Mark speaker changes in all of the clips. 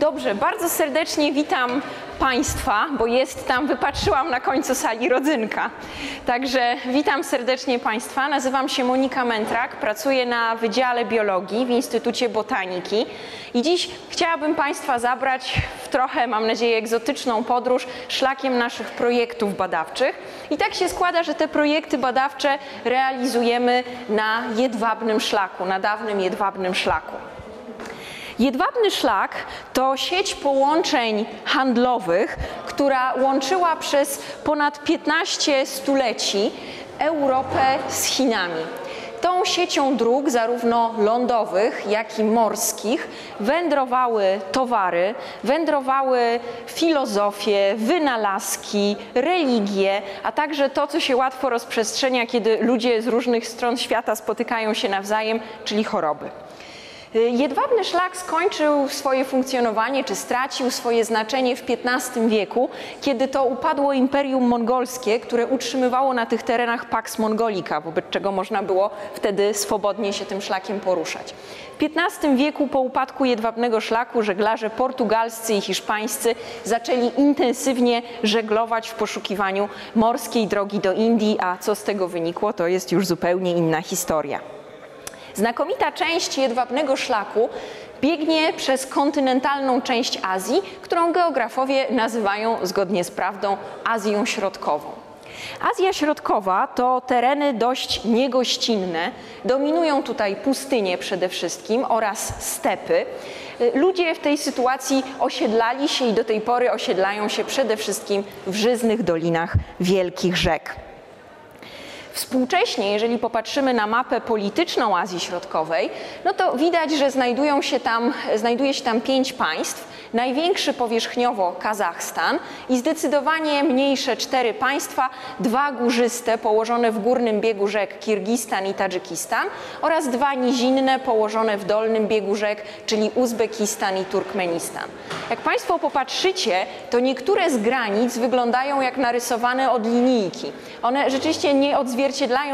Speaker 1: Dobrze, bardzo serdecznie witam Państwa, bo jest tam, wypatrzyłam na końcu sali rodzynka. Także witam serdecznie Państwa. Nazywam się Monika Mentrak, pracuję na Wydziale Biologii w Instytucie Botaniki i dziś chciałabym Państwa zabrać w trochę, mam nadzieję, egzotyczną podróż szlakiem naszych projektów badawczych. I tak się składa, że te projekty badawcze realizujemy na jedwabnym szlaku, na dawnym jedwabnym szlaku. Jedwabny szlak to sieć połączeń handlowych, która łączyła przez ponad 15 stuleci Europę z Chinami. Tą siecią dróg, zarówno lądowych, jak i morskich, wędrowały towary, wędrowały filozofie, wynalazki, religie, a także to, co się łatwo rozprzestrzenia, kiedy ludzie z różnych stron świata spotykają się nawzajem, czyli choroby. Jedwabny szlak skończył swoje funkcjonowanie, czy stracił swoje znaczenie w XV wieku, kiedy to upadło Imperium Mongolskie, które utrzymywało na tych terenach Pax Mongolica, wobec czego można było wtedy swobodnie się tym szlakiem poruszać. W XV wieku po upadku jedwabnego szlaku żeglarze portugalscy i hiszpańscy zaczęli intensywnie żeglować w poszukiwaniu morskiej drogi do Indii, a co z tego wynikło, to jest już zupełnie inna historia. Znakomita część jedwabnego szlaku biegnie przez kontynentalną część Azji, którą geografowie nazywają zgodnie z prawdą Azją Środkową. Azja Środkowa to tereny dość niegościnne. Dominują tutaj pustynie przede wszystkim oraz stepy. Ludzie w tej sytuacji osiedlali się i do tej pory osiedlają się przede wszystkim w żyznych dolinach wielkich rzek. Współcześnie, jeżeli popatrzymy na mapę polityczną Azji Środkowej, no to widać, że znajdują się tam, znajduje się tam pięć państw. Największy powierzchniowo Kazachstan i zdecydowanie mniejsze cztery państwa, dwa górzyste położone w górnym biegu rzek Kirgistan i Tadżykistan oraz dwa nizinne położone w dolnym biegu rzek, czyli Uzbekistan i Turkmenistan. Jak Państwo popatrzycie, to niektóre z granic wyglądają jak narysowane od linijki. One rzeczywiście nie odzwierciedlają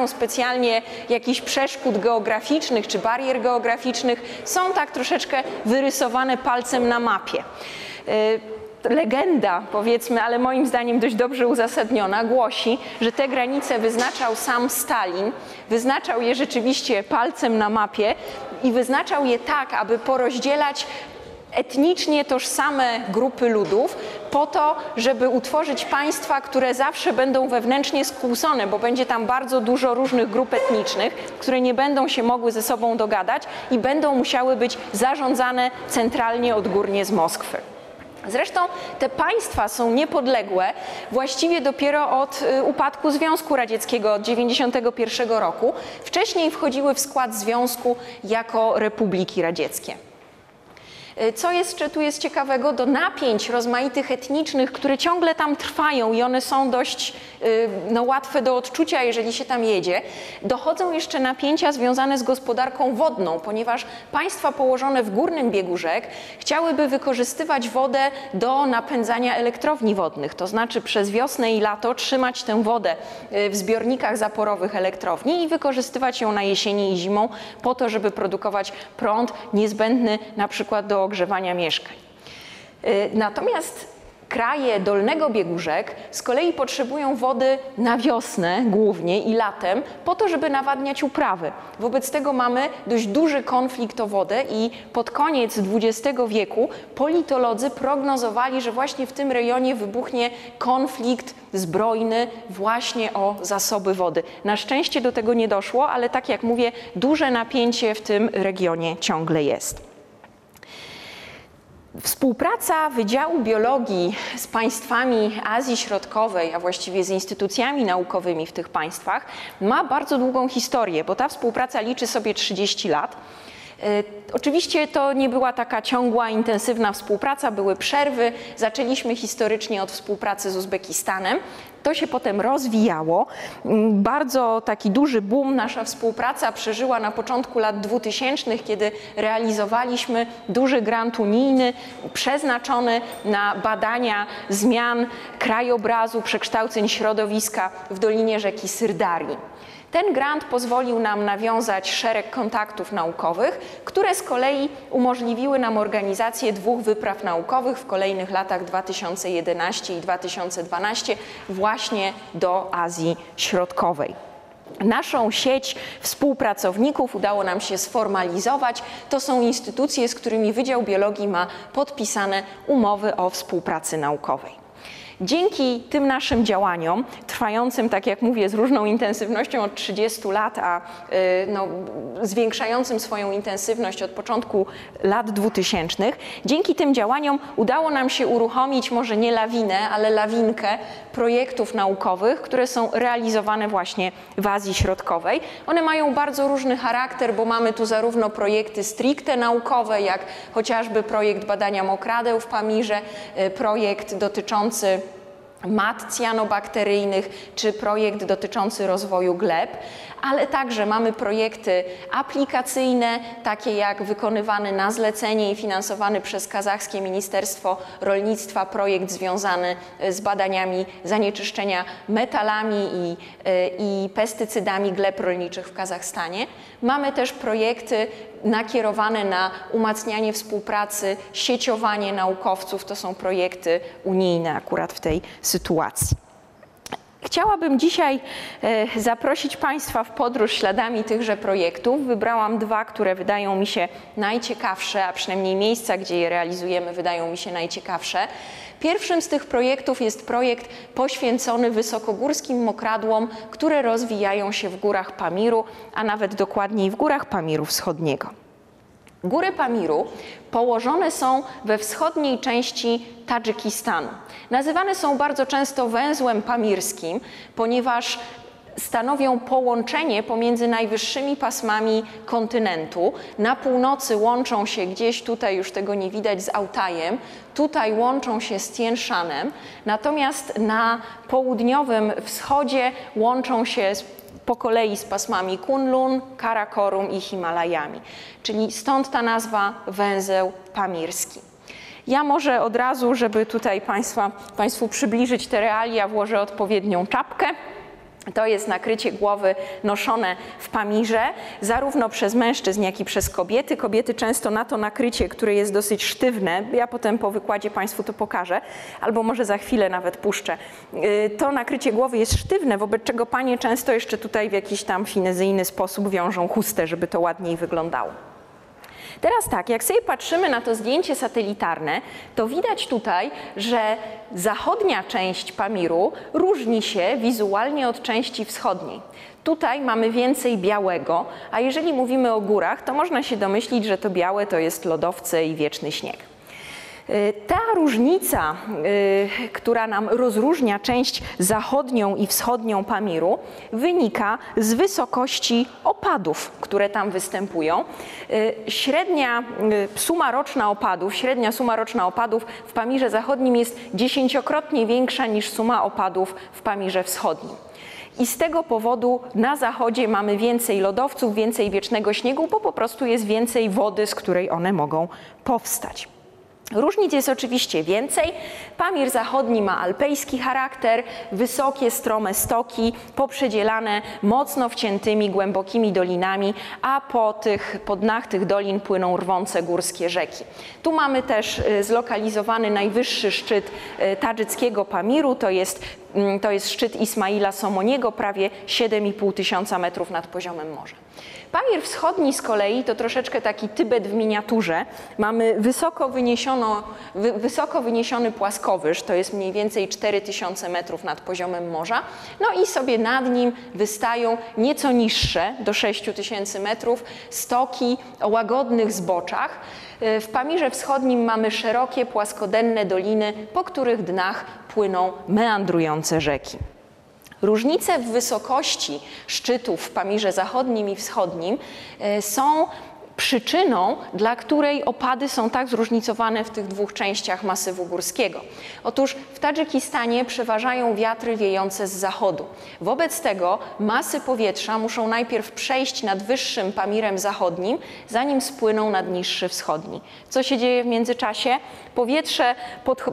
Speaker 1: specjalnie jakichś przeszkód geograficznych czy barier geograficznych, są tak troszeczkę wyrysowane palcem na mapie. Legenda, powiedzmy, ale moim zdaniem dość dobrze uzasadniona, głosi, że te granice wyznaczał sam Stalin, wyznaczał je rzeczywiście palcem na mapie i wyznaczał je tak, aby porozdzielać etnicznie tożsame grupy ludów po to, żeby utworzyć państwa, które zawsze będą wewnętrznie skłócone, bo będzie tam bardzo dużo różnych grup etnicznych, które nie będą się mogły ze sobą dogadać i będą musiały być zarządzane centralnie odgórnie z Moskwy. Zresztą te państwa są niepodległe właściwie dopiero od upadku Związku Radzieckiego od 1991 roku. Wcześniej wchodziły w skład związku jako republiki radzieckie. Co jeszcze tu jest ciekawego? Do napięć rozmaitych etnicznych, które ciągle tam trwają i one są dość no, łatwe do odczucia, jeżeli się tam jedzie, dochodzą jeszcze napięcia związane z gospodarką wodną, ponieważ państwa położone w górnym biegu rzek chciałyby wykorzystywać wodę do napędzania elektrowni wodnych, to znaczy przez wiosnę i lato trzymać tę wodę w zbiornikach zaporowych elektrowni i wykorzystywać ją na jesieni i zimą po to, żeby produkować prąd niezbędny na przykład do ogrzewania mieszkań. Natomiast kraje dolnego biegu rzek z kolei potrzebują wody na wiosnę głównie i latem po to, żeby nawadniać uprawy. Wobec tego mamy dość duży konflikt o wodę i pod koniec XX wieku politolodzy prognozowali, że właśnie w tym rejonie wybuchnie konflikt zbrojny właśnie o zasoby wody. Na szczęście do tego nie doszło, ale tak jak mówię, duże napięcie w tym regionie ciągle jest. Współpraca Wydziału Biologii z państwami Azji Środkowej, a właściwie z instytucjami naukowymi w tych państwach, ma bardzo długą historię, bo ta współpraca liczy sobie 30 lat. Oczywiście to nie była taka ciągła, intensywna współpraca, były przerwy. Zaczęliśmy historycznie od współpracy z Uzbekistanem. To się potem rozwijało. Bardzo taki duży boom nasza współpraca przeżyła na początku lat 2000, kiedy realizowaliśmy duży grant unijny przeznaczony na badania zmian krajobrazu, przekształceń środowiska w dolinie rzeki Syrdarii. Ten grant pozwolił nam nawiązać szereg kontaktów naukowych, które z kolei umożliwiły nam organizację dwóch wypraw naukowych w kolejnych latach 2011 i 2012 właśnie do Azji Środkowej. Naszą sieć współpracowników udało nam się sformalizować. To są instytucje, z którymi Wydział Biologii ma podpisane umowy o współpracy naukowej. Dzięki tym naszym działaniom, trwającym, tak jak mówię, z różną intensywnością od 30 lat, a y, no, zwiększającym swoją intensywność od początku lat 2000, dzięki tym działaniom udało nam się uruchomić może nie lawinę, ale lawinkę projektów naukowych, które są realizowane właśnie w Azji Środkowej. One mają bardzo różny charakter, bo mamy tu zarówno projekty stricte naukowe, jak chociażby projekt badania mokradeł w Pamirze, y, projekt dotyczący mat cjanobakteryjnych czy projekt dotyczący rozwoju gleb, ale także mamy projekty aplikacyjne, takie jak wykonywany na zlecenie i finansowany przez kazachskie Ministerstwo Rolnictwa projekt związany z badaniami zanieczyszczenia metalami i, i pestycydami gleb rolniczych w Kazachstanie. Mamy też projekty nakierowane na umacnianie współpracy, sieciowanie naukowców. To są projekty unijne akurat w tej sytuacji. Chciałabym dzisiaj e, zaprosić Państwa w podróż śladami tychże projektów. Wybrałam dwa, które wydają mi się najciekawsze, a przynajmniej miejsca, gdzie je realizujemy, wydają mi się najciekawsze. Pierwszym z tych projektów jest projekt poświęcony wysokogórskim mokradłom, które rozwijają się w górach Pamiru, a nawet dokładniej w górach Pamiru Wschodniego. Góry Pamiru położone są we wschodniej części Tadżykistanu. Nazywane są bardzo często węzłem pamirskim, ponieważ stanowią połączenie pomiędzy najwyższymi pasmami kontynentu. Na północy łączą się gdzieś tutaj, już tego nie widać, z Altajem, tutaj łączą się z Tien Szanem, natomiast na południowym wschodzie łączą się z po kolei z pasmami Kunlun, Karakorum i Himalajami. Czyli stąd ta nazwa węzeł pamirski. Ja może od razu, żeby tutaj państwa, Państwu przybliżyć te realia, włożę odpowiednią czapkę. To jest nakrycie głowy noszone w Pamirze, zarówno przez mężczyzn, jak i przez kobiety. Kobiety często na to nakrycie, które jest dosyć sztywne, ja potem po wykładzie Państwu to pokażę, albo może za chwilę nawet puszczę. Y, to nakrycie głowy jest sztywne, wobec czego panie często jeszcze tutaj w jakiś tam finezyjny sposób wiążą chustę, żeby to ładniej wyglądało. Teraz tak, jak sobie patrzymy na to zdjęcie satelitarne, to widać tutaj, że zachodnia część Pamiru różni się wizualnie od części wschodniej. Tutaj mamy więcej białego, a jeżeli mówimy o górach, to można się domyślić, że to białe to jest lodowce i wieczny śnieg. Y, ta różnica, y, która nam rozróżnia część zachodnią i wschodnią Pamiru, wynika z wysokości opadów, które tam występują. Y, średnia suma roczna opadów, średnia suma roczna opadów w Pamirze Zachodnim jest dziesięciokrotnie większa niż suma opadów w Pamirze Wschodnim. I z tego powodu na zachodzie mamy więcej lodowców, więcej wiecznego śniegu, bo po prostu jest więcej wody, z której one mogą powstać. Różnic jest oczywiście więcej. Pamir zachodni ma alpejski charakter, wysokie, strome stoki, poprzedzielane mocno wciętymi, głębokimi dolinami, a po tych po dnach tych dolin płyną rwące górskie rzeki. Tu mamy też y, zlokalizowany najwyższy szczyt y, tadżyckiego Pamiru, to jest mm, to jest szczyt Ismaila Somoniego, prawie 7,5 tysiąca metrów nad poziomem morza. Pamir Wschodni z kolei to troszeczkę taki Tybet w miniaturze. Mamy wysoko, wyniesiono, wy, wysoko wyniesiony płaskowyż, to jest mniej więcej 4000 metrów nad poziomem morza. No i sobie nad nim wystają nieco niższe, do 6000 metrów, stoki o łagodnych zboczach. E, w Pamirze Wschodnim mamy szerokie, płaskodenne doliny, po których dnach płyną meandrujące rzeki. Różnice w wysokości szczytów w Pamirze Zachodnim i Wschodnim e, są przyczyną, dla której opady są tak zróżnicowane w tych dwóch częściach masywu górskiego. Otóż w Tadżykistanie przeważają wiatry wiejące z zachodu. Wobec tego masy powietrza muszą najpierw przejść nad wyższym Pamirem zachodnim, zanim spłyną nad niższy wschodni. Co się dzieje w międzyczasie? Powietrze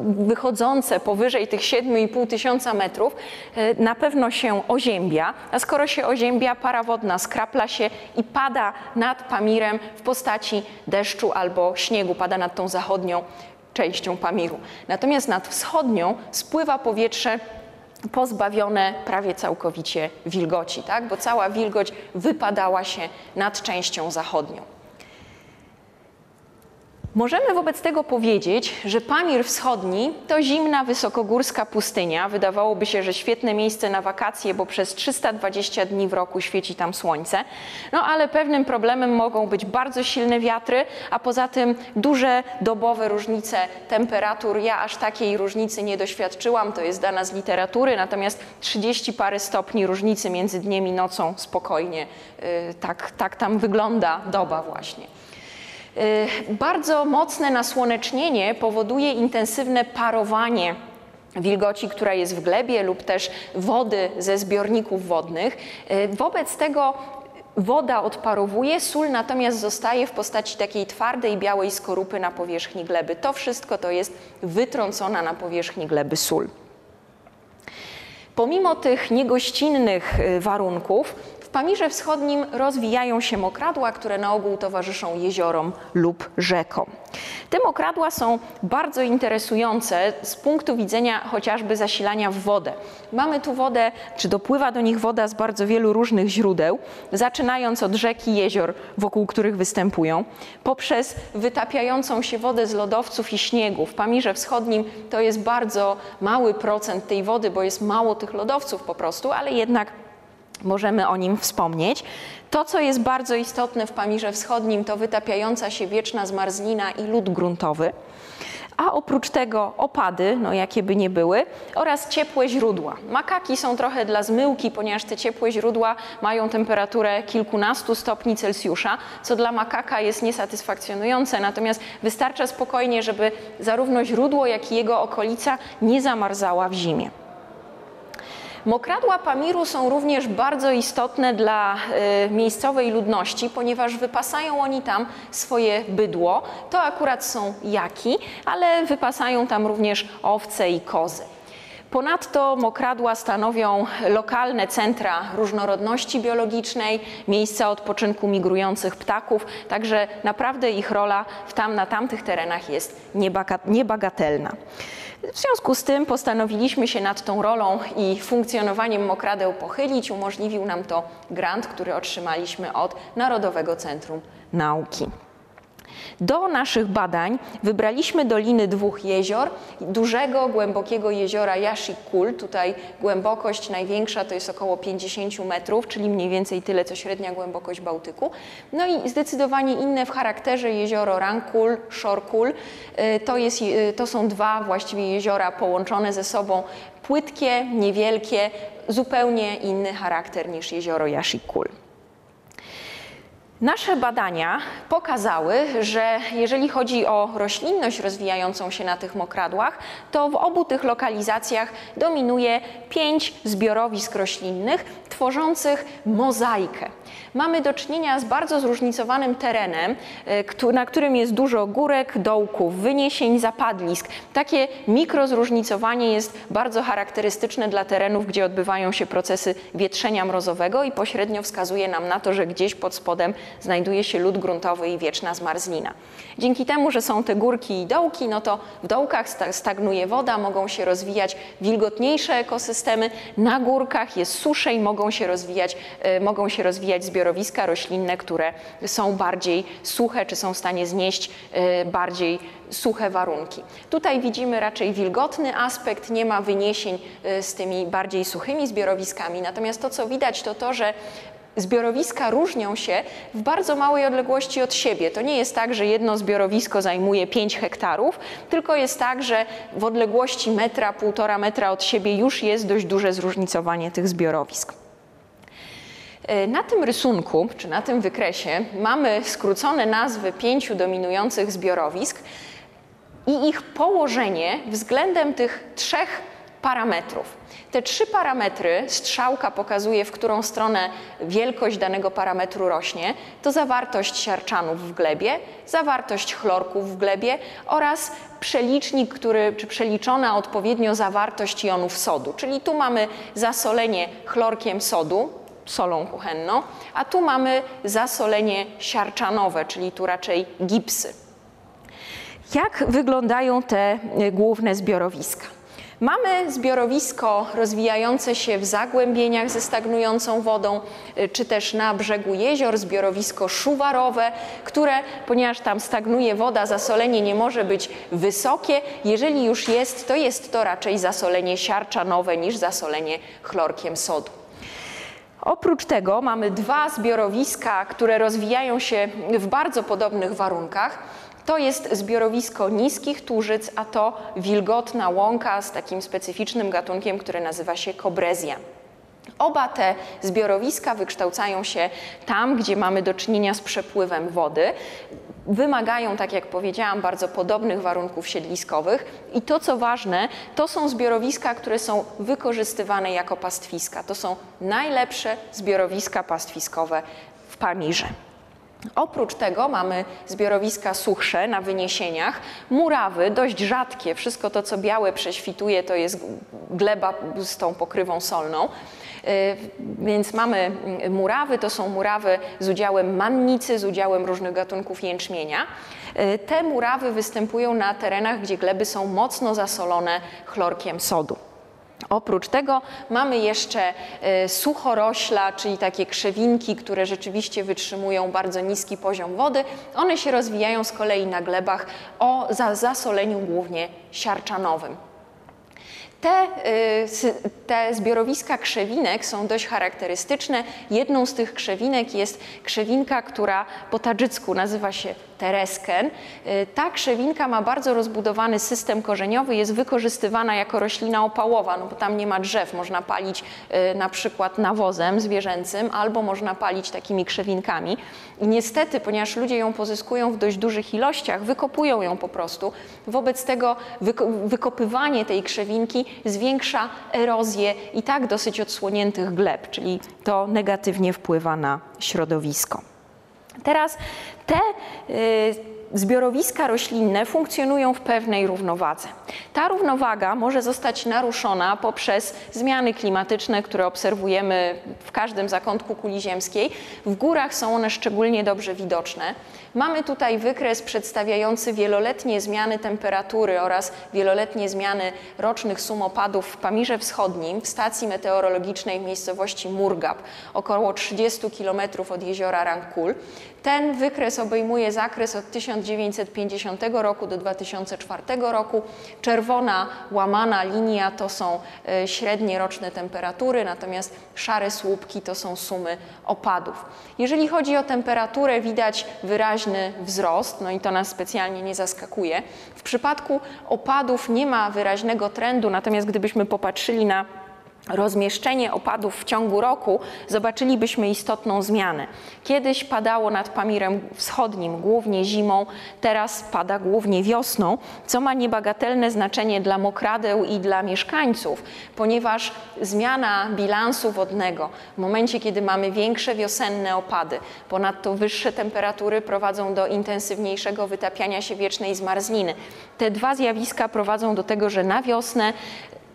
Speaker 1: wychodzące powyżej tych 7,5 tysiąca metrów e, na pewno się oziębia, a skoro się oziębia, para wodna skrapla się i pada nad Pamirem w postaci deszczu albo śniegu, pada nad tą zachodnią częścią Pamiru. Natomiast nad wschodnią spływa powietrze pozbawione prawie całkowicie wilgoci, tak? bo cała wilgoć wypadała się nad częścią zachodnią. Możemy wobec tego powiedzieć, że Pamir Wschodni to zimna, wysokogórska pustynia. Wydawałoby się, że świetne miejsce na wakacje, bo przez 320 dni w roku świeci tam słońce. No ale pewnym problemem mogą być bardzo silne wiatry, a poza tym duże dobowe różnice temperatur. Ja aż takiej różnicy nie doświadczyłam, to jest dana z literatury, natomiast 30 parę stopni różnicy między dniem i nocą spokojnie, yy, tak, tak tam wygląda doba właśnie. Y, bardzo mocne nasłonecznienie powoduje intensywne parowanie wilgoci, która jest w glebie lub też wody ze zbiorników wodnych. Y, wobec tego woda odparowuje, sól natomiast zostaje w postaci takiej twardej, białej skorupy na powierzchni gleby. To wszystko to jest wytrącona na powierzchni gleby sól. Pomimo tych niegościnnych y, warunków, Pamirze Wschodnim rozwijają się mokradła, które na ogół towarzyszą jeziorom lub rzekom. Te mokradła są bardzo interesujące z punktu widzenia chociażby zasilania w wodę. Mamy tu wodę, czy dopływa do nich woda z bardzo wielu różnych źródeł, zaczynając od rzek i jezior, wokół których występują, poprzez wytapiającą się wodę z lodowców i śniegu. W Pamirze Wschodnim to jest bardzo mały procent tej wody, bo jest mało tych lodowców po prostu, ale jednak możemy o nim wspomnieć. To, co jest bardzo istotne w Pamirze Wschodnim, to wytapiająca się wieczna zmarzlina i lód gruntowy. A oprócz tego opady, no jakie by nie były, oraz ciepłe źródła. Makaki są trochę dla zmyłki, ponieważ te ciepłe źródła mają temperaturę kilkunastu stopni Celsjusza, co dla makaka jest niesatysfakcjonujące. Natomiast wystarcza spokojnie, żeby zarówno źródło, jak i jego okolica nie zamarzała w zimie. Mokradła Pamiru są również bardzo istotne dla y, miejscowej ludności, ponieważ wypasają oni tam swoje bydło. To akurat są jaki, ale wypasają tam również owce i kozy. Ponadto mokradła stanowią lokalne centra różnorodności biologicznej, miejsca odpoczynku migrujących ptaków, także naprawdę ich rola w tam, na tamtych terenach jest niebagatelna. W związku z tym postanowiliśmy się nad tą rolą i funkcjonowaniem mokradeł pochylić. Umożliwił nam to grant, który otrzymaliśmy od Narodowego Centrum Nauki. Do naszych badań wybraliśmy doliny dwóch jezior, dużego, głębokiego jeziora Yashikul. Tutaj głębokość największa to jest około 50 metrów, czyli mniej więcej tyle, co średnia głębokość Bałtyku. No i zdecydowanie inne w charakterze jezioro Rankul, Shorkul. Y, to, jest, y, to są dwa właściwie jeziora połączone ze sobą, płytkie, niewielkie, zupełnie inny charakter niż jezioro Yashikul. Nasze badania pokazały, że jeżeli chodzi o roślinność rozwijającą się na tych mokradłach, to w obu tych lokalizacjach dominuje pięć zbiorowisk roślinnych tworzących mozaikę. Mamy do czynienia z bardzo zróżnicowanym terenem, e, na którym jest dużo górek, dołków, wyniesień, zapadlisk. Takie mikrozróżnicowanie jest bardzo charakterystyczne dla terenów, gdzie odbywają się procesy wietrzenia mrozowego i pośrednio wskazuje nam na to, że gdzieś pod spodem znajduje się lód gruntowy i wieczna zmarzlina. Dzięki temu, że są te górki i dołki, no to w dołkach stagnuje woda, mogą się rozwijać wilgotniejsze ekosystemy, na górkach jest suszej, mogą się rozwijać, y, mogą się rozwijać zbiorowiska roślinne, które są bardziej suche, czy są w stanie znieść y, bardziej suche warunki. Tutaj widzimy raczej wilgotny aspekt, nie ma wyniesień y, z tymi bardziej suchymi zbiorowiskami, natomiast to, co widać, to to, że Zbiorowiska różnią się w bardzo małej odległości od siebie. To nie jest tak, że jedno zbiorowisko zajmuje 5 hektarów, tylko jest tak, że w odległości metra, półtora metra od siebie już jest dość duże zróżnicowanie tych zbiorowisk. E, na tym rysunku, czy na tym wykresie, mamy skrócone nazwy pięciu dominujących zbiorowisk i ich położenie względem tych trzech parametrów. Te trzy parametry, strzałka pokazuje, w którą stronę wielkość danego parametru rośnie, to zawartość siarczanów w glebie, zawartość chlorków w glebie oraz przelicznik, który, czy przeliczona odpowiednio zawartość jonów sodu. Czyli tu mamy zasolenie chlorkiem sodu, solą kuchenną, a tu mamy zasolenie siarczanowe, czyli tu raczej gipsy. Jak wyglądają te główne zbiorowiska? Mamy zbiorowisko rozwijające się w zagłębieniach ze stagnującą wodą, y, czy też na brzegu jezior, zbiorowisko szuwarowe, które, ponieważ tam stagnuje woda, zasolenie nie może być wysokie. Jeżeli już jest, to jest to raczej zasolenie siarczanowe niż zasolenie chlorkiem sodu. Oprócz tego mamy dwa zbiorowiska, które rozwijają się w bardzo podobnych warunkach. To jest zbiorowisko niskich tużyc, a to wilgotna łąka z takim specyficznym gatunkiem, który nazywa się kobrezja. Oba te zbiorowiska wykształcają się tam, gdzie mamy do czynienia z przepływem wody. Wymagają, tak jak powiedziałam, bardzo podobnych warunków siedliskowych i to, co ważne, to są zbiorowiska, które są wykorzystywane jako pastwiska. To są najlepsze zbiorowiska pastwiskowe w Pamirze. Oprócz tego mamy zbiorowiska suchsze na wyniesieniach, murawy dość rzadkie. Wszystko to, co białe prześwituje, to jest gleba z tą pokrywą solną. Y, więc mamy murawy, to są murawy z udziałem mannicy, z udziałem różnych gatunków jęczmienia. Y, te murawy występują na terenach, gdzie gleby są mocno zasolone chlorkiem sodu. Oprócz tego mamy jeszcze suchorośla, czyli takie krzewinki, które rzeczywiście wytrzymują bardzo niski poziom wody. One się rozwijają z kolei na glebach o zasoleniu głównie siarczanowym. Te, y, te, zbiorowiska krzewinek są dość charakterystyczne. Jedną z tych krzewinek jest krzewinka, która po tadżycku nazywa się teresken. Y, ta krzewinka ma bardzo rozbudowany system korzeniowy, jest wykorzystywana jako roślina opałowa, no bo tam nie ma drzew, można palić y, na przykład nawozem zwierzęcym albo można palić takimi krzewinkami. I niestety, ponieważ ludzie ją pozyskują w dość dużych ilościach, wykopują ją po prostu, wobec tego wykopywanie tej krzewinki zwiększa erozję i tak dosyć odsłoniętych gleb, czyli to negatywnie wpływa na środowisko. Teraz te y, zbiorowiska roślinne funkcjonują w pewnej równowadze. Ta równowaga może zostać naruszona poprzez zmiany klimatyczne, które obserwujemy w każdym zakątku kuli ziemskiej. W górach są one szczególnie dobrze widoczne. Mamy tutaj wykres przedstawiający wieloletnie zmiany temperatury oraz wieloletnie zmiany rocznych sum opadów w Pamirze Wschodnim, w stacji meteorologicznej w miejscowości Murgab, około 30 km od jeziora Rangkul. Ten wykres obejmuje zakres od 1950 roku do 2004 roku. Czerwona łamana linia to są e, średnie roczne temperatury, natomiast szare słupki to są sumy opadów. Jeżeli chodzi o temperaturę, widać wyraźny wzrost, no i to nas specjalnie nie zaskakuje. W przypadku opadów nie ma wyraźnego trendu, natomiast gdybyśmy popatrzyli na rozmieszczenie opadów w ciągu roku, zobaczylibyśmy istotną zmianę. Kiedyś padało nad Pamirem Wschodnim głównie zimą, teraz pada głównie wiosną, co ma niebagatelne znaczenie dla mokradeł i dla mieszkańców, ponieważ zmiana bilansu wodnego w momencie, kiedy mamy większe wiosenne opady, ponadto wyższe temperatury prowadzą do intensywniejszego wytapiania się wiecznej zmarzliny. Te dwa zjawiska prowadzą do tego, że na wiosnę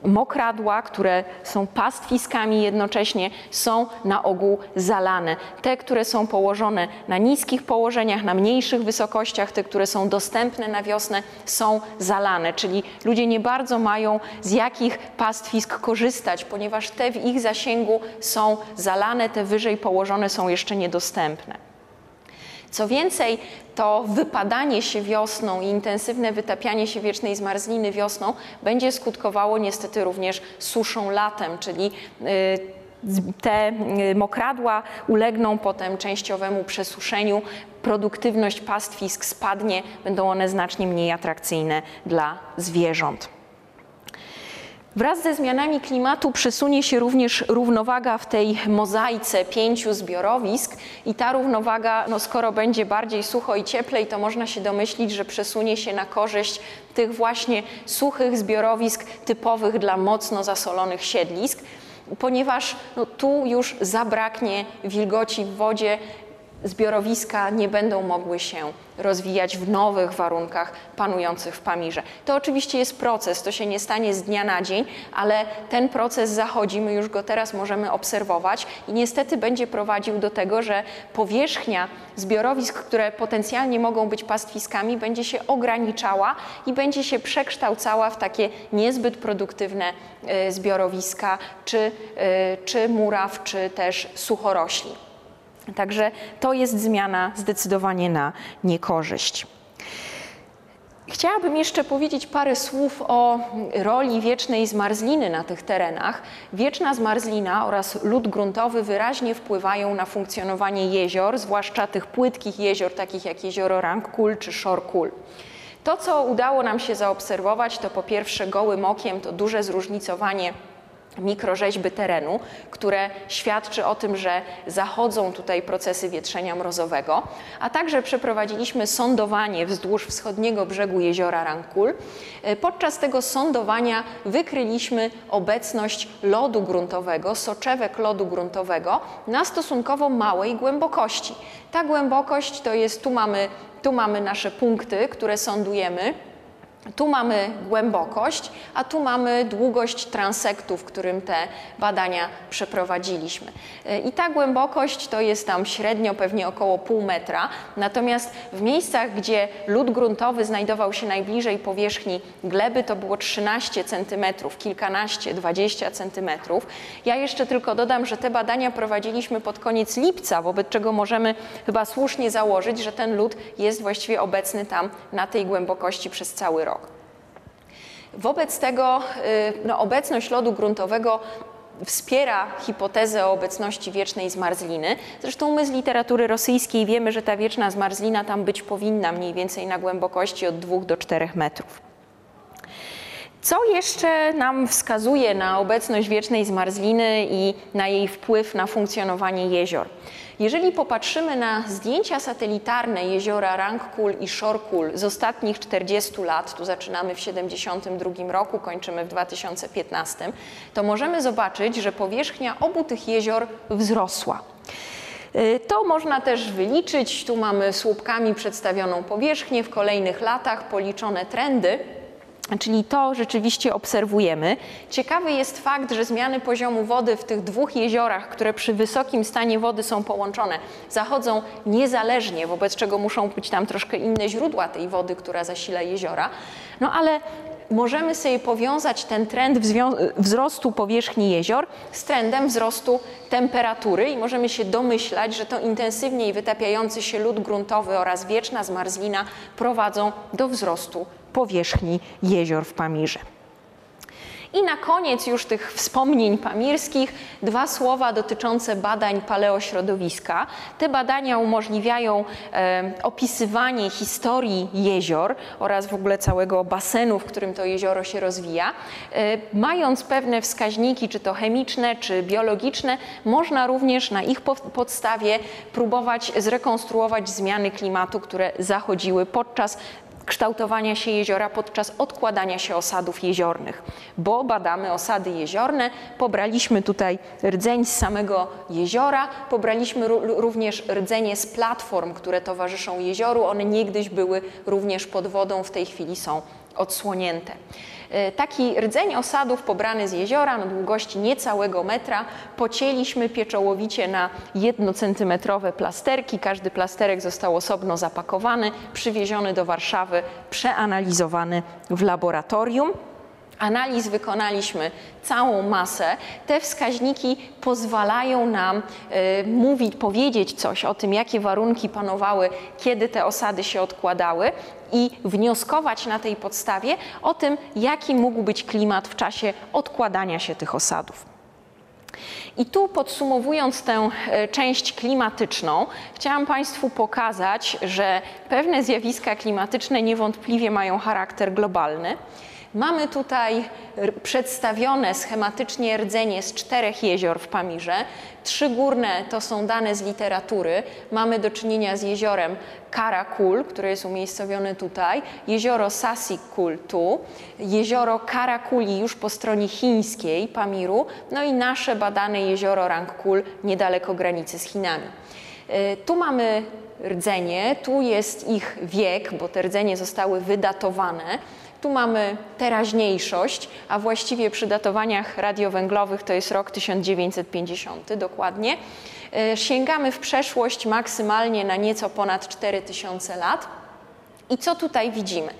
Speaker 1: mokradła, które są pastwiskami jednocześnie, są na ogół zalane. Te, które są położone na niskich położeniach, na mniejszych wysokościach, te, które są dostępne na wiosnę, są zalane, czyli ludzie nie bardzo mają z jakich pastwisk korzystać, ponieważ te w ich zasięgu są zalane, te wyżej położone są jeszcze niedostępne. Co więcej, to wypadanie się wiosną i intensywne wytapianie się wiecznej zmarzliny wiosną będzie skutkowało niestety również suszą latem, czyli y, te y, mokradła ulegną potem częściowemu przesuszeniu, produktywność pastwisk spadnie, będą one znacznie mniej atrakcyjne dla zwierząt. Wraz ze zmianami klimatu przesunie się również równowaga w tej mozaice pięciu zbiorowisk. I ta równowaga, no skoro będzie bardziej sucho i cieplej, to można się domyślić, że przesunie się na korzyść tych właśnie suchych zbiorowisk typowych dla mocno zasolonych siedlisk, ponieważ no, tu już zabraknie wilgoci w wodzie, zbiorowiska nie będą mogły się rozwijać w nowych warunkach panujących w Pamirze. To oczywiście jest proces, to się nie stanie z dnia na dzień, ale ten proces zachodzi, my już go teraz możemy obserwować i niestety będzie prowadził do tego, że powierzchnia zbiorowisk, które potencjalnie mogą być pastwiskami, będzie się ograniczała i będzie się przekształcała w takie niezbyt produktywne e, zbiorowiska, czy, e, czy muraw, czy też suchorośli. Także to jest zmiana zdecydowanie na niekorzyść. Chciałabym jeszcze powiedzieć parę słów o roli wiecznej zmarzliny na tych terenach. Wieczna zmarzlina oraz lód gruntowy wyraźnie wpływają na funkcjonowanie jezior, zwłaszcza tych płytkich jezior, takich jak jezioro Rangkul czy Shorkul. To, co udało nam się zaobserwować, to po pierwsze gołym okiem to duże zróżnicowanie mikrorzeźby terenu, które świadczy o tym, że zachodzą tutaj procesy wietrzenia mrozowego, a także przeprowadziliśmy sądowanie wzdłuż wschodniego brzegu jeziora Rankul. E, podczas tego sądowania wykryliśmy obecność lodu gruntowego, soczewek lodu gruntowego na stosunkowo małej głębokości. Ta głębokość to jest, tu mamy, tu mamy nasze punkty, które sądujemy tu mamy głębokość, a tu mamy długość transektu, w którym te badania przeprowadziliśmy. I ta głębokość to jest tam średnio pewnie około pół metra, natomiast w miejscach, gdzie lód gruntowy znajdował się najbliżej powierzchni gleby, to było 13 cm, kilkanaście, 20 cm. Ja jeszcze tylko dodam, że te badania prowadziliśmy pod koniec lipca, wobec czego możemy chyba słusznie założyć, że ten lód jest właściwie obecny tam na tej głębokości przez cały rok. Wobec tego y, no, obecność lodu gruntowego wspiera hipotezę o obecności wiecznej zmarzliny. Zresztą my z literatury rosyjskiej wiemy, że ta wieczna zmarzlina tam być powinna mniej więcej na głębokości od 2 do 4 metrów. Co jeszcze nam wskazuje na obecność wiecznej zmarzliny i na jej wpływ na funkcjonowanie jezior? Jeżeli popatrzymy na zdjęcia satelitarne jeziora Rangkul i Shorkul z ostatnich 40 lat, tu zaczynamy w 1972 roku, kończymy w 2015, to możemy zobaczyć, że powierzchnia obu tych jezior wzrosła. Y, to można też wyliczyć. Tu mamy słupkami przedstawioną powierzchnię w kolejnych latach, policzone trendy. Czyli to rzeczywiście obserwujemy. Ciekawy jest fakt, że zmiany poziomu wody w tych dwóch jeziorach, które przy wysokim stanie wody są połączone, zachodzą niezależnie, wobec czego muszą być tam troszkę inne źródła tej wody, która zasila jeziora. No ale możemy sobie powiązać ten trend wzrostu powierzchni jezior z trendem wzrostu temperatury i możemy się domyślać, że to intensywniej wytapiający się lód gruntowy oraz wieczna zmarzlina prowadzą do wzrostu powierzchni jezior w Pamirze. I na koniec już tych wspomnień pamirskich dwa słowa dotyczące badań paleośrodowiska. Te badania umożliwiają e, opisywanie historii jezior oraz w ogóle całego basenu, w którym to jezioro się rozwija. E, mając pewne wskaźniki, czy to chemiczne, czy biologiczne, można również na ich podstawie próbować zrekonstruować zmiany klimatu, które zachodziły podczas kształtowania się jeziora podczas odkładania się osadów jeziornych, bo badamy osady jeziorne, pobraliśmy tutaj rdzeń z samego jeziora, pobraliśmy również rdzenie z platform, które towarzyszą jezioru, one niegdyś były również pod wodą, w tej chwili są odsłonięte. E, taki rdzeń osadów pobrany z jeziora na długości niecałego metra pocięliśmy pieczołowicie na jednocentymetrowe plasterki. Każdy plasterek został osobno zapakowany, przywieziony do Warszawy, przeanalizowany w laboratorium. Analiz wykonaliśmy całą masę. Te wskaźniki pozwalają nam y, mówić, powiedzieć coś o tym, jakie warunki panowały, kiedy te osady się odkładały i wnioskować na tej podstawie o tym, jaki mógł być klimat w czasie odkładania się tych osadów. I tu podsumowując tę e, część klimatyczną, chciałam Państwu pokazać, że pewne zjawiska klimatyczne niewątpliwie mają charakter globalny. Mamy tutaj przedstawione schematycznie rdzenie z czterech jezior w Pamirze. Trzy górne to są dane z literatury. Mamy do czynienia z jeziorem Karakul, które jest umiejscowione tutaj, jezioro Sasikul tu, jezioro Karakuli już po stronie chińskiej Pamiru, no i nasze badane jezioro Rangkul niedaleko granicy z Chinami. Y, Tu mamy rdzenie, tu jest ich wiek, bo te rdzenie zostały wydatowane. Tu mamy teraźniejszość, a właściwie przy datowaniach radiowęglowych to jest rok 1950 dokładnie. Y, Sięgamy w przeszłość maksymalnie na nieco ponad 4000 lat. I co tutaj widzimy?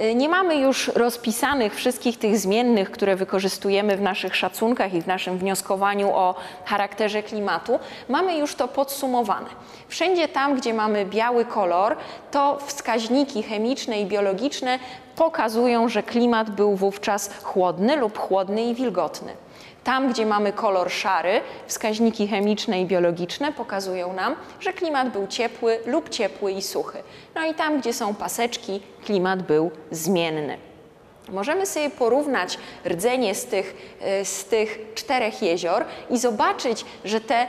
Speaker 1: Y, Nie mamy już rozpisanych wszystkich tych zmiennych, które wykorzystujemy w naszych szacunkach i w naszym wnioskowaniu o charakterze klimatu. Mamy już to podsumowane. Wszędzie tam, gdzie mamy biały kolor, to wskaźniki chemiczne i biologiczne pokazują, że klimat był wówczas chłodny lub chłodny i wilgotny. Tam, gdzie mamy kolor szary, wskaźniki chemiczne i biologiczne pokazują nam, że klimat był ciepły lub ciepły i suchy. No i tam, gdzie są paseczki, klimat był zmienny. Możemy sobie porównać rdzenie z tych, y, z tych czterech jezior i zobaczyć, że te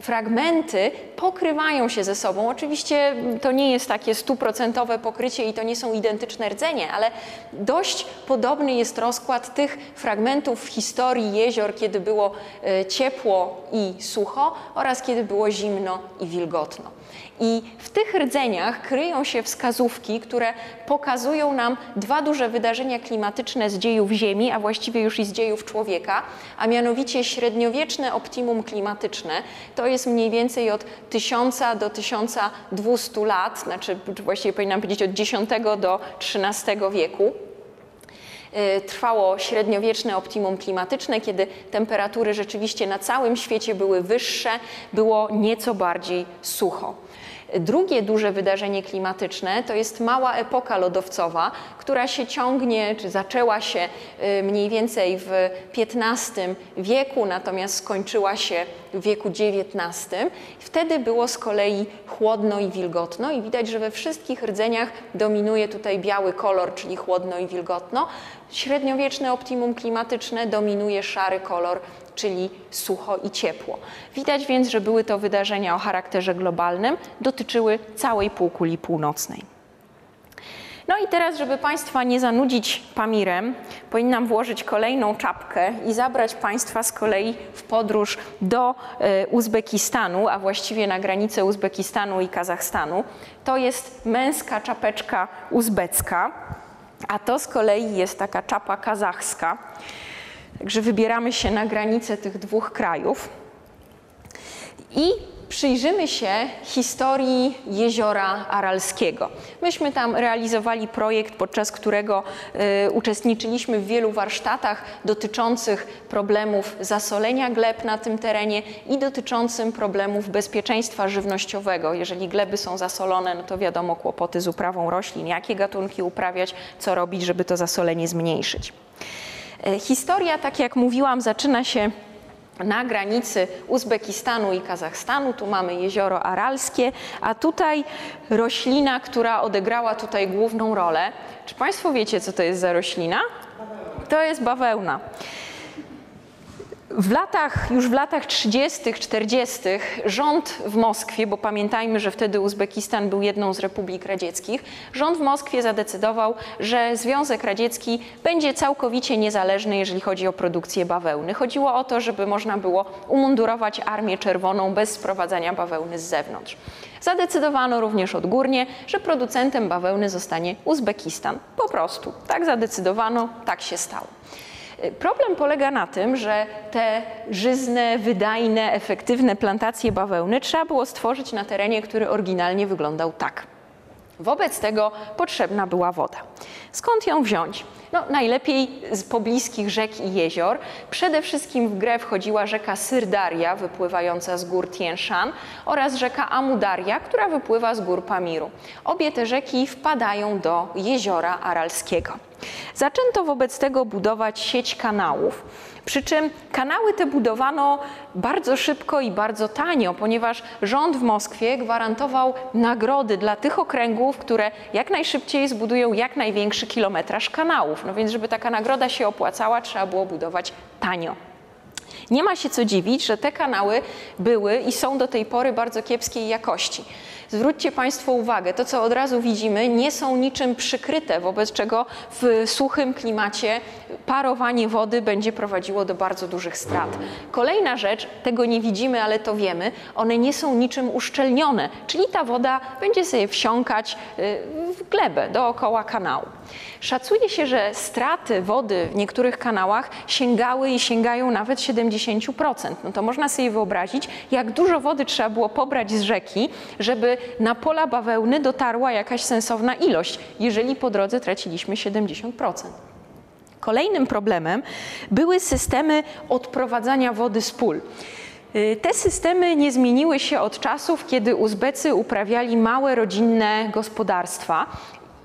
Speaker 1: fragmenty pokrywają się ze sobą. Oczywiście to nie jest takie stuprocentowe pokrycie i to nie są identyczne rdzenie, ale dość podobny jest rozkład tych fragmentów w historii jezior, kiedy było e, ciepło i sucho oraz kiedy było zimno i wilgotno. I w tych rdzeniach kryją się wskazówki, które pokazują nam dwa duże wydarzenia klimatyczne z dziejów Ziemi, a właściwie już i z dziejów człowieka, a mianowicie średniowieczne optimum klimatyczne. To jest mniej więcej od 1000 do 1200 lat, znaczy właściwie powinnam powiedzieć od X do XIII wieku y, trwało średniowieczne optimum klimatyczne, kiedy temperatury rzeczywiście na całym świecie były wyższe, było nieco bardziej sucho. Drugie duże wydarzenie klimatyczne to jest mała epoka lodowcowa, która się ciągnie, czy zaczęła się y, mniej więcej w XV wieku, natomiast skończyła się w wieku XIX. Wtedy było z kolei chłodno i wilgotno i widać, że we wszystkich rdzeniach dominuje tutaj biały kolor, czyli chłodno i wilgotno. Średniowieczne optimum klimatyczne dominuje szary kolor, czyli sucho i ciepło. Widać więc, że były to wydarzenia o charakterze globalnym, dotyczyły całej półkuli północnej. No i teraz, żeby Państwa nie zanudzić Pamirem, powinnam włożyć kolejną czapkę i zabrać Państwa z kolei w podróż do e, Uzbekistanu, a właściwie na granicę Uzbekistanu i Kazachstanu. To jest męska czapeczka uzbecka, a to z kolei jest taka czapa kazachska. Także wybieramy się na granicę tych dwóch krajów i przyjrzymy się historii jeziora Aralskiego. Myśmy tam realizowali projekt, podczas którego y, uczestniczyliśmy w wielu warsztatach dotyczących problemów zasolenia gleb na tym terenie i dotyczącym problemów bezpieczeństwa żywnościowego. Jeżeli gleby są zasolone, no to wiadomo kłopoty z uprawą roślin, jakie gatunki uprawiać, co robić, żeby to zasolenie zmniejszyć. E, Historia, tak jak mówiłam, zaczyna się na granicy Uzbekistanu i Kazachstanu. Tu mamy jezioro Aralskie, a tutaj roślina, która odegrała tutaj główną rolę. Czy Państwo wiecie, co to jest za roślina? To jest bawełna. W latach, już w latach 30., 40. rząd w Moskwie, bo pamiętajmy, że wtedy Uzbekistan był jedną z republik radzieckich, rząd w Moskwie zadecydował, że Związek Radziecki będzie całkowicie niezależny, jeżeli chodzi o produkcję bawełny. Chodziło o to, żeby można było umundurować Armię Czerwoną bez sprowadzania bawełny z zewnątrz. Zadecydowano również odgórnie, że producentem bawełny zostanie Uzbekistan. Po prostu tak zadecydowano, tak się stało. Problem polega na tym, że te żyzne, wydajne, efektywne plantacje bawełny trzeba było stworzyć na terenie, który oryginalnie wyglądał tak. Wobec tego potrzebna była woda. Skąd ją wziąć? No, najlepiej z pobliskich rzek i jezior. Przede wszystkim w grę wchodziła rzeka Syrdaria, wypływająca z gór Tien Shan, oraz rzeka Amudaria, która wypływa z gór Pamiru. Obie te rzeki wpadają do jeziora Aralskiego. Zaczęto wobec tego budować sieć kanałów. Przy czym kanały te budowano bardzo szybko i bardzo tanio, ponieważ rząd w Moskwie gwarantował nagrody dla tych okręgów, które jak najszybciej zbudują jak największy kilometraż kanałów. No więc, żeby taka nagroda się opłacała, trzeba było budować tanio. Nie ma się co dziwić, że te kanały były i są do tej pory bardzo kiepskiej jakości. Zwróćcie Państwo uwagę, to co od razu widzimy, nie są niczym przykryte, wobec czego w suchym klimacie parowanie wody będzie prowadziło do bardzo dużych strat. Kolejna rzecz, tego nie widzimy, ale to wiemy, one nie są niczym uszczelnione, czyli ta woda będzie sobie wsiąkać y, w glebę dookoła kanału. Szacuje się, że straty wody w niektórych kanałach sięgały i sięgają nawet 70%. No to można sobie wyobrazić, jak dużo wody trzeba było pobrać z rzeki, żeby na pola bawełny dotarła jakaś sensowna ilość, jeżeli po drodze traciliśmy 70%. Kolejnym problemem były systemy odprowadzania wody z pól. Y, te systemy nie zmieniły się od czasów, kiedy Uzbecy uprawiali małe rodzinne gospodarstwa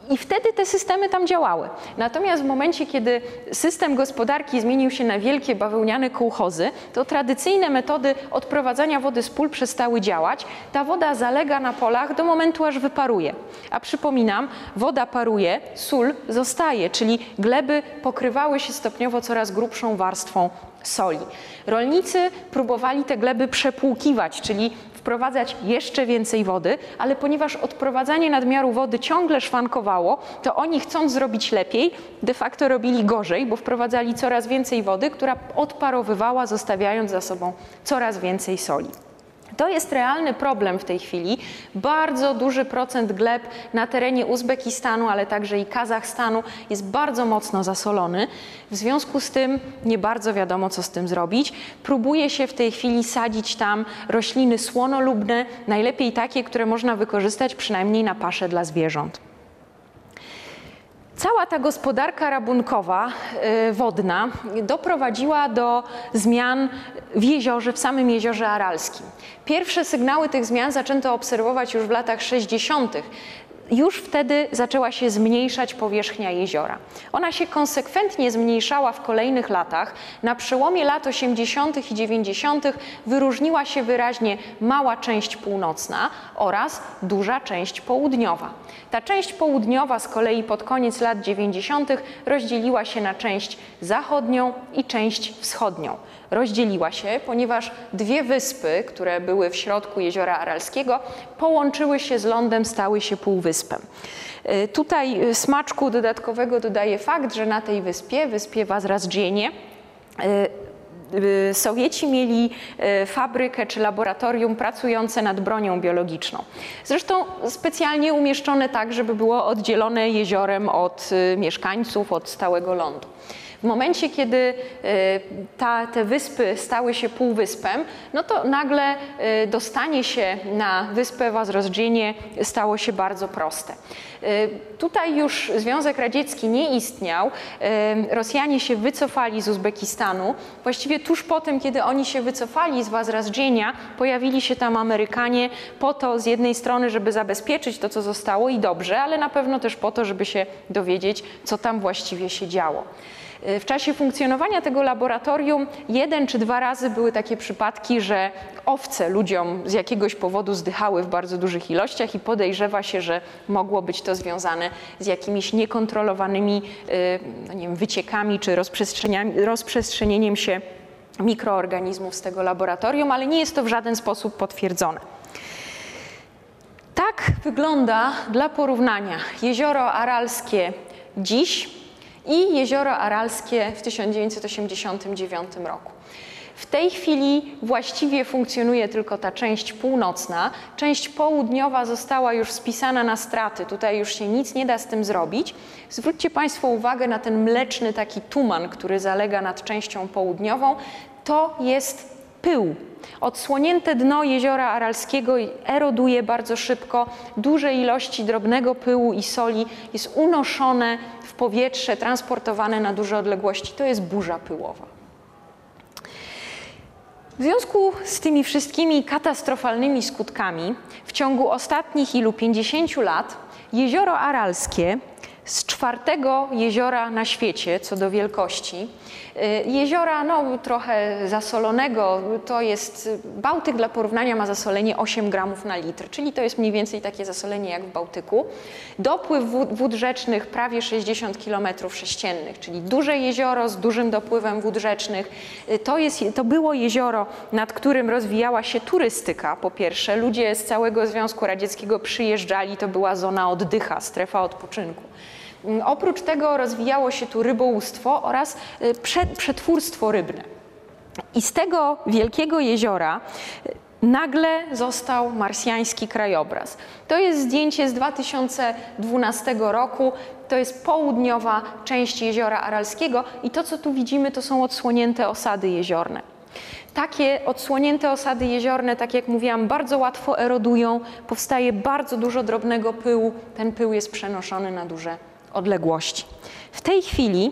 Speaker 1: i wtedy te systemy tam działały. Natomiast w momencie, kiedy system gospodarki zmienił się na wielkie bawełniane kołchozy, to tradycyjne metody odprowadzania wody z pól przestały działać. Ta woda zalega na polach do momentu, aż wyparuje. A przypominam, woda paruje, sól zostaje, czyli gleby pokrywały się stopniowo coraz grubszą warstwą soli. Rolnicy próbowali te gleby przepłukiwać, czyli wprowadzać jeszcze więcej wody, ale ponieważ odprowadzanie nadmiaru wody ciągle szwankowało, to oni chcąc zrobić lepiej, de facto robili gorzej, bo wprowadzali coraz więcej wody, która odparowywała, zostawiając za sobą coraz więcej soli. To jest realny problem w tej chwili. Bardzo duży procent gleb na terenie Uzbekistanu, ale także i Kazachstanu jest bardzo mocno zasolony. W związku z tym nie bardzo wiadomo, co z tym zrobić. Próbuje się w tej chwili sadzić tam rośliny słonolubne, najlepiej takie, które można wykorzystać przynajmniej na pasze dla zwierząt. Cała ta gospodarka rabunkowa, y, wodna, doprowadziła do zmian w jeziorze, w samym jeziorze aralskim. Pierwsze sygnały tych zmian zaczęto obserwować już w latach 60 już wtedy zaczęła się zmniejszać powierzchnia jeziora. Ona się konsekwentnie zmniejszała w kolejnych latach. Na przełomie lat 80. i 90. wyróżniła się wyraźnie mała część północna oraz duża część południowa. Ta część południowa z kolei pod koniec lat 90. rozdzieliła się na część zachodnią i część wschodnią rozdzieliła się, ponieważ dwie wyspy, które były w środku jeziora Aralskiego, połączyły się z lądem, stały się półwyspem. E, tutaj e, smaczku dodatkowego dodaje fakt, że na tej wyspie, wyspie Wazrazdzienie, e, Sowieci mieli fabrykę czy laboratorium pracujące nad bronią biologiczną. Zresztą specjalnie umieszczone tak, żeby było oddzielone jeziorem od mieszkańców, od stałego lądu. W momencie, kiedy e, ta, te wyspy stały się półwyspem, no to nagle e, dostanie się na wyspę Wazrozdzienie stało się bardzo proste. E, tutaj już Związek Radziecki nie istniał. Rosjanie się wycofali z Uzbekistanu. Właściwie tuż po tym, kiedy oni się wycofali z Wazrazdzienia, pojawili się tam Amerykanie po to z jednej strony, żeby zabezpieczyć to, co zostało i dobrze, ale na pewno też po to, żeby się dowiedzieć, co tam właściwie się działo. W czasie funkcjonowania tego laboratorium jeden czy dwa razy były takie przypadki, że owce ludziom z jakiegoś powodu zdychały w bardzo dużych ilościach i podejrzewa się, że mogło być to związane z jakimiś niekontrolowanymi y, no nie wiem, wyciekami czy rozprzestrzenieniem się mikroorganizmów z tego laboratorium, ale nie jest to w żaden sposób potwierdzone. Tak wygląda dla porównania jezioro aralskie dziś i Jezioro Aralskie w 1989 roku. W tej chwili właściwie funkcjonuje tylko ta część północna. Część południowa została już spisana na straty. Tutaj już się nic nie da z tym zrobić. Zwróćcie Państwo uwagę na ten mleczny taki tuman, który zalega nad częścią południową. To jest pył. Odsłonięte dno jeziora Aralskiego eroduje bardzo szybko. Duże ilości drobnego pyłu i soli jest unoszone powietrze, transportowane na duże odległości. To jest burza pyłowa. W związku z tymi wszystkimi katastrofalnymi skutkami w ciągu ostatnich ilu 50 lat jezioro Aralskie z czwartego jeziora na świecie co do wielkości. Y, jeziora no, trochę zasolonego, to jest, Bałtyk dla porównania ma zasolenie 8 gramów na litr, czyli to jest mniej więcej takie zasolenie jak w Bałtyku. Dopływ wód, wód rzecznych prawie 60 km sześciennych, czyli duże jezioro z dużym dopływem wód rzecznych. Y, to, jest, to było jezioro, nad którym rozwijała się turystyka po pierwsze. Ludzie z całego Związku Radzieckiego przyjeżdżali, to była zona oddycha, strefa odpoczynku. Mm, oprócz tego rozwijało się tu rybołówstwo oraz y, przetwórstwo rybne. I z tego wielkiego jeziora y, nagle został marsjański krajobraz. To jest zdjęcie z 2012 roku. To jest południowa część jeziora Aralskiego i to, co tu widzimy, to są odsłonięte osady jeziorne. Takie odsłonięte osady jeziorne, tak jak mówiłam, bardzo łatwo erodują, powstaje bardzo dużo drobnego pyłu. Ten pył jest przenoszony na duże odległości. W tej chwili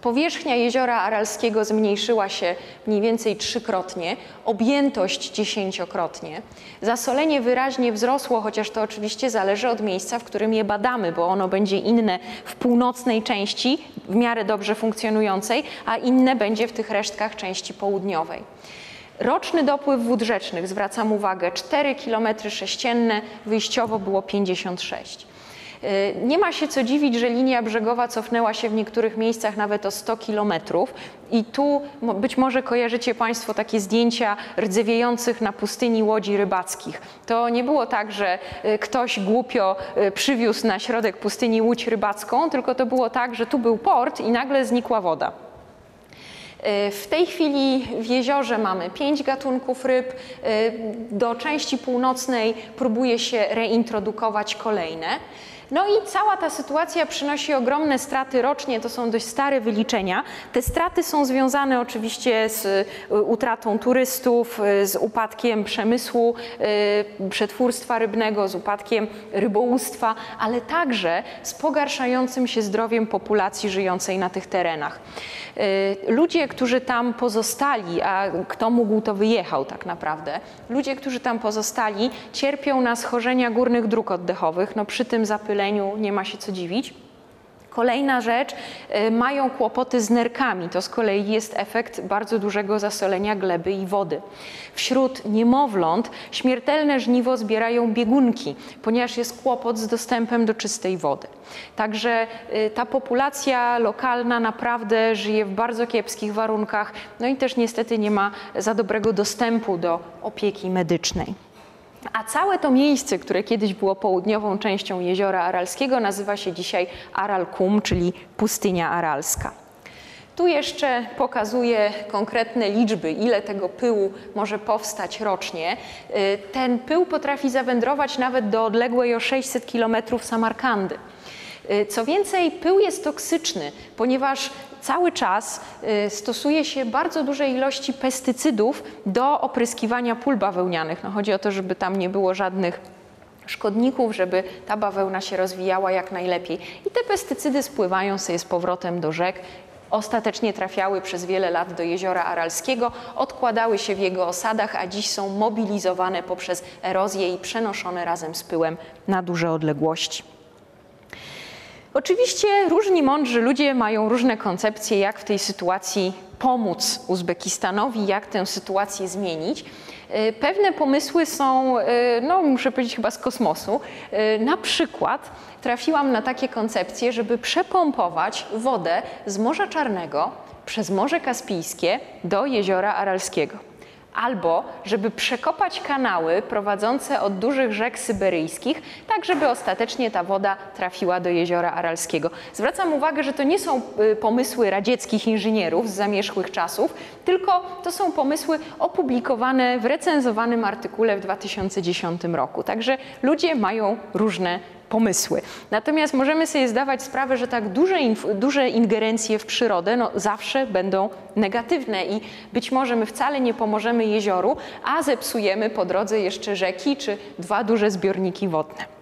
Speaker 1: powierzchnia jeziora Aralskiego zmniejszyła się mniej więcej trzykrotnie, objętość dziesięciokrotnie. Zasolenie wyraźnie wzrosło, chociaż to oczywiście zależy od miejsca, w którym je badamy, bo ono będzie inne w północnej części, w miarę dobrze funkcjonującej, a inne będzie w tych resztkach części południowej. Roczny dopływ wód rzecznych, zwracam uwagę, 4 km sześcienne, wyjściowo było 56. Y, nie ma się co dziwić, że linia brzegowa cofnęła się w niektórych miejscach nawet o 100 kilometrów. I tu być może kojarzycie Państwo takie zdjęcia rdzewiejących na pustyni łodzi rybackich. To nie było tak, że y, ktoś głupio y, przywiózł na środek pustyni łódź rybacką, tylko to było tak, że tu był port i nagle znikła woda. W tej chwili w jeziorze mamy pięć gatunków ryb. Do części północnej próbuje się reintrodukować kolejne. No i cała ta sytuacja przynosi ogromne straty rocznie, to są dość stare wyliczenia. Te straty są związane oczywiście z y, utratą turystów, y, z upadkiem przemysłu y, przetwórstwa rybnego, z upadkiem rybołówstwa, ale także z pogarszającym się zdrowiem populacji żyjącej na tych terenach. Ludzie, którzy tam pozostali, a kto mógł, to wyjechał tak naprawdę, ludzie, którzy tam pozostali, cierpią na schorzenia górnych dróg oddechowych, no przy tym zapyleniu nie ma się co dziwić. Kolejna rzecz, y, mają kłopoty z nerkami. To z kolei jest efekt bardzo dużego zasolenia gleby i wody. Wśród niemowląt śmiertelne żniwo zbierają biegunki, ponieważ jest kłopot z dostępem do czystej wody. Także y, ta populacja lokalna naprawdę żyje w bardzo kiepskich warunkach, no i też niestety nie ma za dobrego dostępu do opieki medycznej. A całe to miejsce, które kiedyś było południową częścią jeziora Aralskiego, nazywa się dzisiaj Aralkum, czyli pustynia aralska. Tu jeszcze pokazuję konkretne liczby, ile tego pyłu może powstać rocznie. Y, ten pył potrafi zawędrować nawet do odległej o 600 km Samarkandy. Y, co więcej, pył jest toksyczny, ponieważ cały czas y, stosuje się bardzo duże ilości pestycydów do opryskiwania pól bawełnianych. No, chodzi o to, żeby tam nie było żadnych szkodników, żeby ta bawełna się rozwijała jak najlepiej. I te pestycydy spływają sobie z powrotem do rzek. Ostatecznie trafiały przez wiele lat do jeziora Aralskiego, odkładały się w jego osadach, a dziś są mobilizowane poprzez erozję i przenoszone razem z pyłem na duże odległości. Oczywiście różni mądrzy ludzie mają różne koncepcje, jak w tej sytuacji pomóc Uzbekistanowi, jak tę sytuację zmienić. E, pewne pomysły są, e, no muszę powiedzieć chyba z kosmosu. E, na przykład trafiłam na takie koncepcje, żeby przepompować wodę z Morza Czarnego przez Morze Kaspijskie do Jeziora Aralskiego albo żeby przekopać kanały prowadzące od dużych rzek syberyjskich, tak żeby ostatecznie ta woda trafiła do jeziora Aralskiego. Zwracam uwagę, że to nie są y, pomysły radzieckich inżynierów z zamierzchłych czasów, tylko to są pomysły opublikowane w recenzowanym artykule w 2010 roku. Także ludzie mają różne pomysły. Natomiast możemy sobie zdawać sprawę, że tak duże, duże ingerencje w przyrodę no, zawsze będą negatywne i być może my wcale nie pomożemy jezioru, a zepsujemy po drodze jeszcze rzeki czy dwa duże zbiorniki wodne.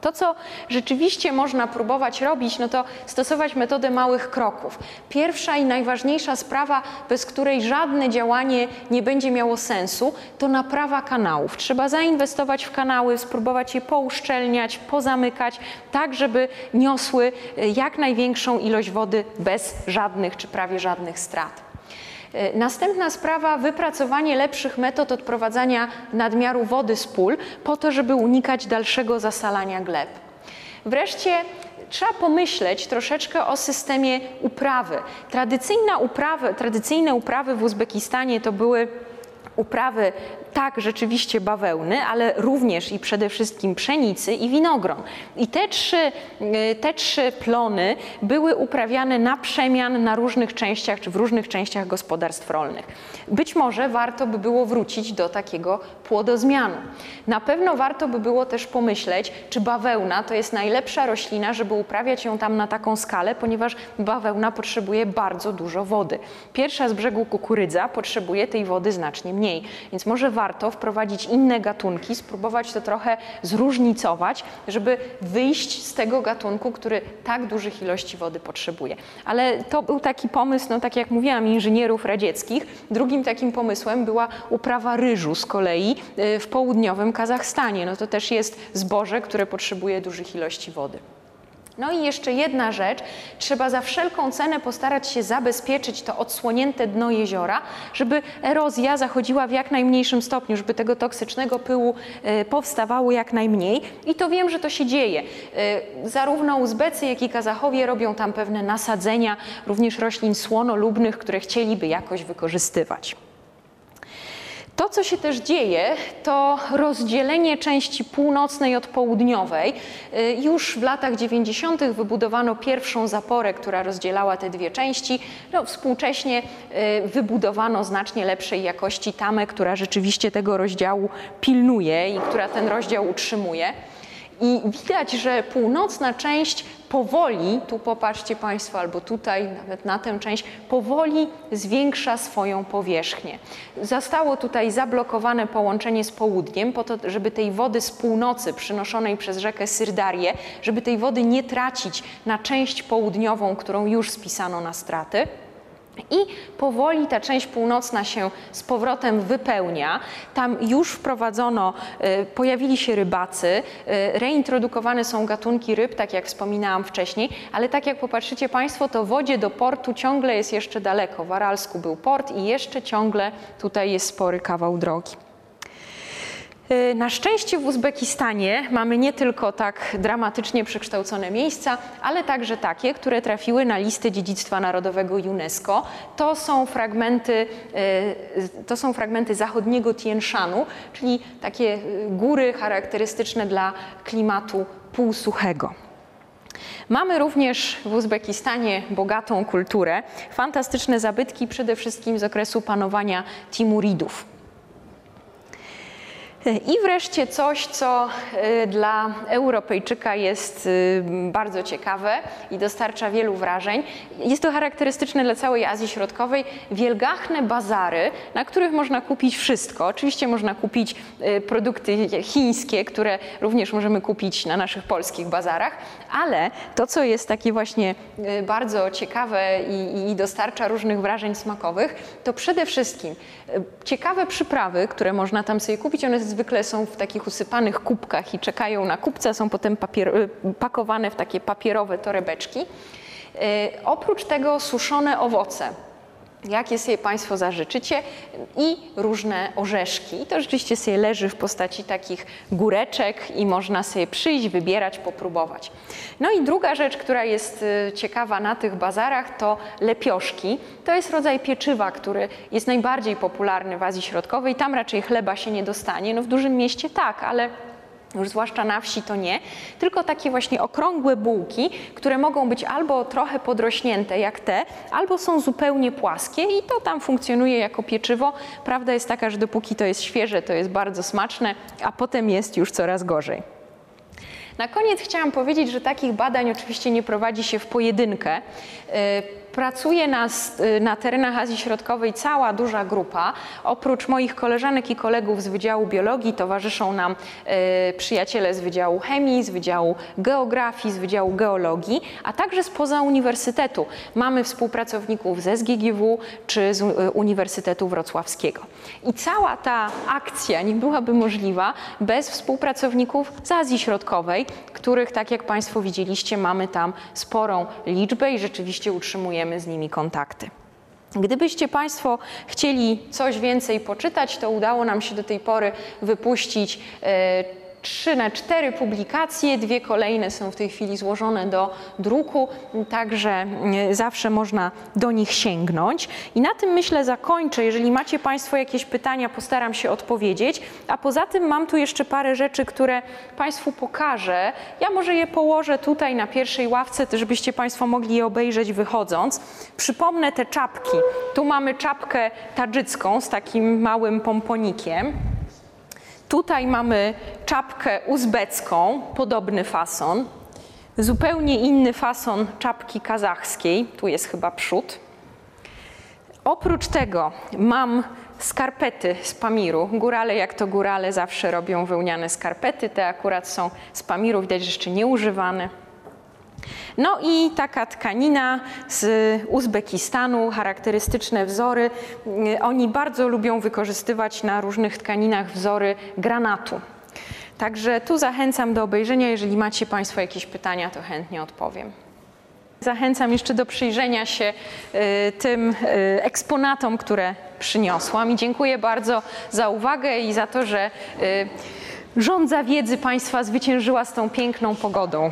Speaker 1: To, co rzeczywiście można próbować robić, no to stosować metodę małych kroków. Pierwsza i najważniejsza sprawa, bez której żadne działanie nie będzie miało sensu, to naprawa kanałów. Trzeba zainwestować w kanały, spróbować je pouszczelniać, pozamykać, tak żeby niosły e, jak największą ilość wody bez żadnych czy prawie żadnych strat. E, następna sprawa, wypracowanie lepszych metod odprowadzania nadmiaru wody z pól, po to, żeby unikać dalszego zasalania gleb. Wreszcie trzeba pomyśleć troszeczkę o systemie uprawy. Tradycyjna uprawy, tradycyjne uprawy w Uzbekistanie to były uprawy tak, rzeczywiście bawełny, ale również i przede wszystkim pszenicy i winogron. I te trzy, y, te trzy plony były uprawiane na przemian na różnych częściach, czy w różnych częściach gospodarstw rolnych. Być może warto by było wrócić do takiego płodozmianu. Na pewno warto by było też pomyśleć, czy bawełna to jest najlepsza roślina, żeby uprawiać ją tam na taką skalę, ponieważ bawełna potrzebuje bardzo dużo wody. Pierwsza z brzegu kukurydza potrzebuje tej wody znacznie mniej, więc może warto wprowadzić inne gatunki, spróbować to trochę zróżnicować, żeby wyjść z tego gatunku, który tak dużych ilości wody potrzebuje. Ale to był taki pomysł, no tak jak mówiłam, inżynierów radzieckich. Drugim takim pomysłem była uprawa ryżu z kolei y, w południowym Kazachstanie. No to też jest zboże, które potrzebuje dużych ilości wody. No i jeszcze jedna rzecz, trzeba za wszelką cenę postarać się zabezpieczyć to odsłonięte dno jeziora, żeby erozja zachodziła w jak najmniejszym stopniu, żeby tego toksycznego pyłu e, powstawało jak najmniej. I to wiem, że to się dzieje. E, zarówno Uzbecy, jak i Kazachowie robią tam pewne nasadzenia, również roślin słonolubnych, które chcieliby jakoś wykorzystywać. To, co się też dzieje, to rozdzielenie części północnej od południowej. Y, już w latach 90. wybudowano pierwszą zaporę, która rozdzielała te dwie części. No, współcześnie y, wybudowano znacznie lepszej jakości tamę, która rzeczywiście tego rozdziału pilnuje i która ten rozdział utrzymuje. I widać, że północna część powoli, tu popatrzcie Państwo, albo tutaj, nawet na tę część, powoli zwiększa swoją powierzchnię. Zostało tutaj zablokowane połączenie z południem, po to, żeby tej wody z północy przynoszonej przez rzekę Syrdarię, żeby tej wody nie tracić na część południową, którą już spisano na straty. I powoli ta część północna się z powrotem wypełnia. Tam już wprowadzono, y, pojawili się rybacy, y, reintrodukowane są gatunki ryb, tak jak wspominałam wcześniej, ale tak jak popatrzycie Państwo, to wodzie do portu ciągle jest jeszcze daleko. W Aralsku był port i jeszcze ciągle tutaj jest spory kawał drogi. Y, na szczęście w Uzbekistanie mamy nie tylko tak dramatycznie przekształcone miejsca, ale także takie, które trafiły na listę dziedzictwa narodowego UNESCO. To są fragmenty, y, to są fragmenty zachodniego Tien Shanu, czyli takie y, góry charakterystyczne dla klimatu półsuchego. Mamy również w Uzbekistanie bogatą kulturę, fantastyczne zabytki przede wszystkim z okresu panowania Timuridów. I wreszcie coś, co y, dla Europejczyka jest y, bardzo ciekawe i dostarcza wielu wrażeń. Jest to charakterystyczne dla całej Azji Środkowej. Wielgachne bazary, na których można kupić wszystko. Oczywiście można kupić y, produkty chińskie, które również możemy kupić na naszych polskich bazarach, ale to, co jest takie właśnie bardzo ciekawe i, i dostarcza różnych wrażeń smakowych, to przede wszystkim ciekawe przyprawy, które można tam sobie kupić. One zwykle są w takich usypanych kubkach i czekają na kupca, są potem papier, y, pakowane w takie papierowe torebeczki. Y, oprócz tego suszone owoce jakie sobie Państwo zażyczycie i różne orzeszki. I to rzeczywiście sobie leży w postaci takich góreczek i można sobie przyjść, wybierać, popróbować. No i druga rzecz, która jest y, ciekawa na tych bazarach, to lepioszki. To jest rodzaj pieczywa, który jest najbardziej popularny w Azji Środkowej. Tam raczej chleba się nie dostanie. No w dużym mieście tak, ale już zwłaszcza na wsi to nie, tylko takie właśnie okrągłe bułki, które mogą być albo trochę podrośnięte jak te, albo są zupełnie płaskie i to tam funkcjonuje jako pieczywo. Prawda jest taka, że dopóki to jest świeże, to jest bardzo smaczne, a potem jest już coraz gorzej. Na koniec chciałam powiedzieć, że takich badań oczywiście nie prowadzi się w pojedynkę. Pracuje na, y, na terenach Azji Środkowej cała duża grupa. Oprócz moich koleżanek i kolegów z Wydziału Biologii towarzyszą nam y, przyjaciele z Wydziału Chemii, z Wydziału Geografii, z Wydziału Geologii, a także spoza uniwersytetu. Mamy współpracowników ze SGGW czy z y, Uniwersytetu Wrocławskiego. I cała ta akcja nie byłaby możliwa bez współpracowników z Azji Środkowej, których, tak jak Państwo widzieliście, mamy tam sporą liczbę i rzeczywiście utrzymujemy z nimi kontakty. Gdybyście Państwo chcieli coś więcej poczytać, to udało nam się do tej pory wypuścić trzy na cztery publikacje, dwie kolejne są w tej chwili złożone do druku, także e, zawsze można do nich sięgnąć. I na tym myślę zakończę. Jeżeli macie Państwo jakieś pytania, postaram się odpowiedzieć. A poza tym mam tu jeszcze parę rzeczy, które Państwu pokażę. Ja może je położę tutaj na pierwszej ławce, żebyście Państwo mogli je obejrzeć wychodząc. Przypomnę te czapki. Tu mamy czapkę tadżycką z takim małym pomponikiem. Tutaj mamy czapkę uzbecką, podobny fason. Zupełnie inny fason czapki kazachskiej. Tu jest chyba przód. Oprócz tego mam skarpety z pamiru. Górale, jak to górale, zawsze robią wełniane skarpety. Te akurat są z pamiru, widać, że jeszcze nieużywane. No i taka tkanina z Uzbekistanu, charakterystyczne wzory. Y, Oni bardzo lubią wykorzystywać na różnych tkaninach wzory granatu. Także tu zachęcam do obejrzenia. Jeżeli macie Państwo jakieś pytania, to chętnie odpowiem. Zachęcam jeszcze do przyjrzenia się y, tym y, eksponatom, które przyniosłam i dziękuję bardzo za uwagę i za to, że żądza wiedzy Państwa zwyciężyła z tą piękną pogodą.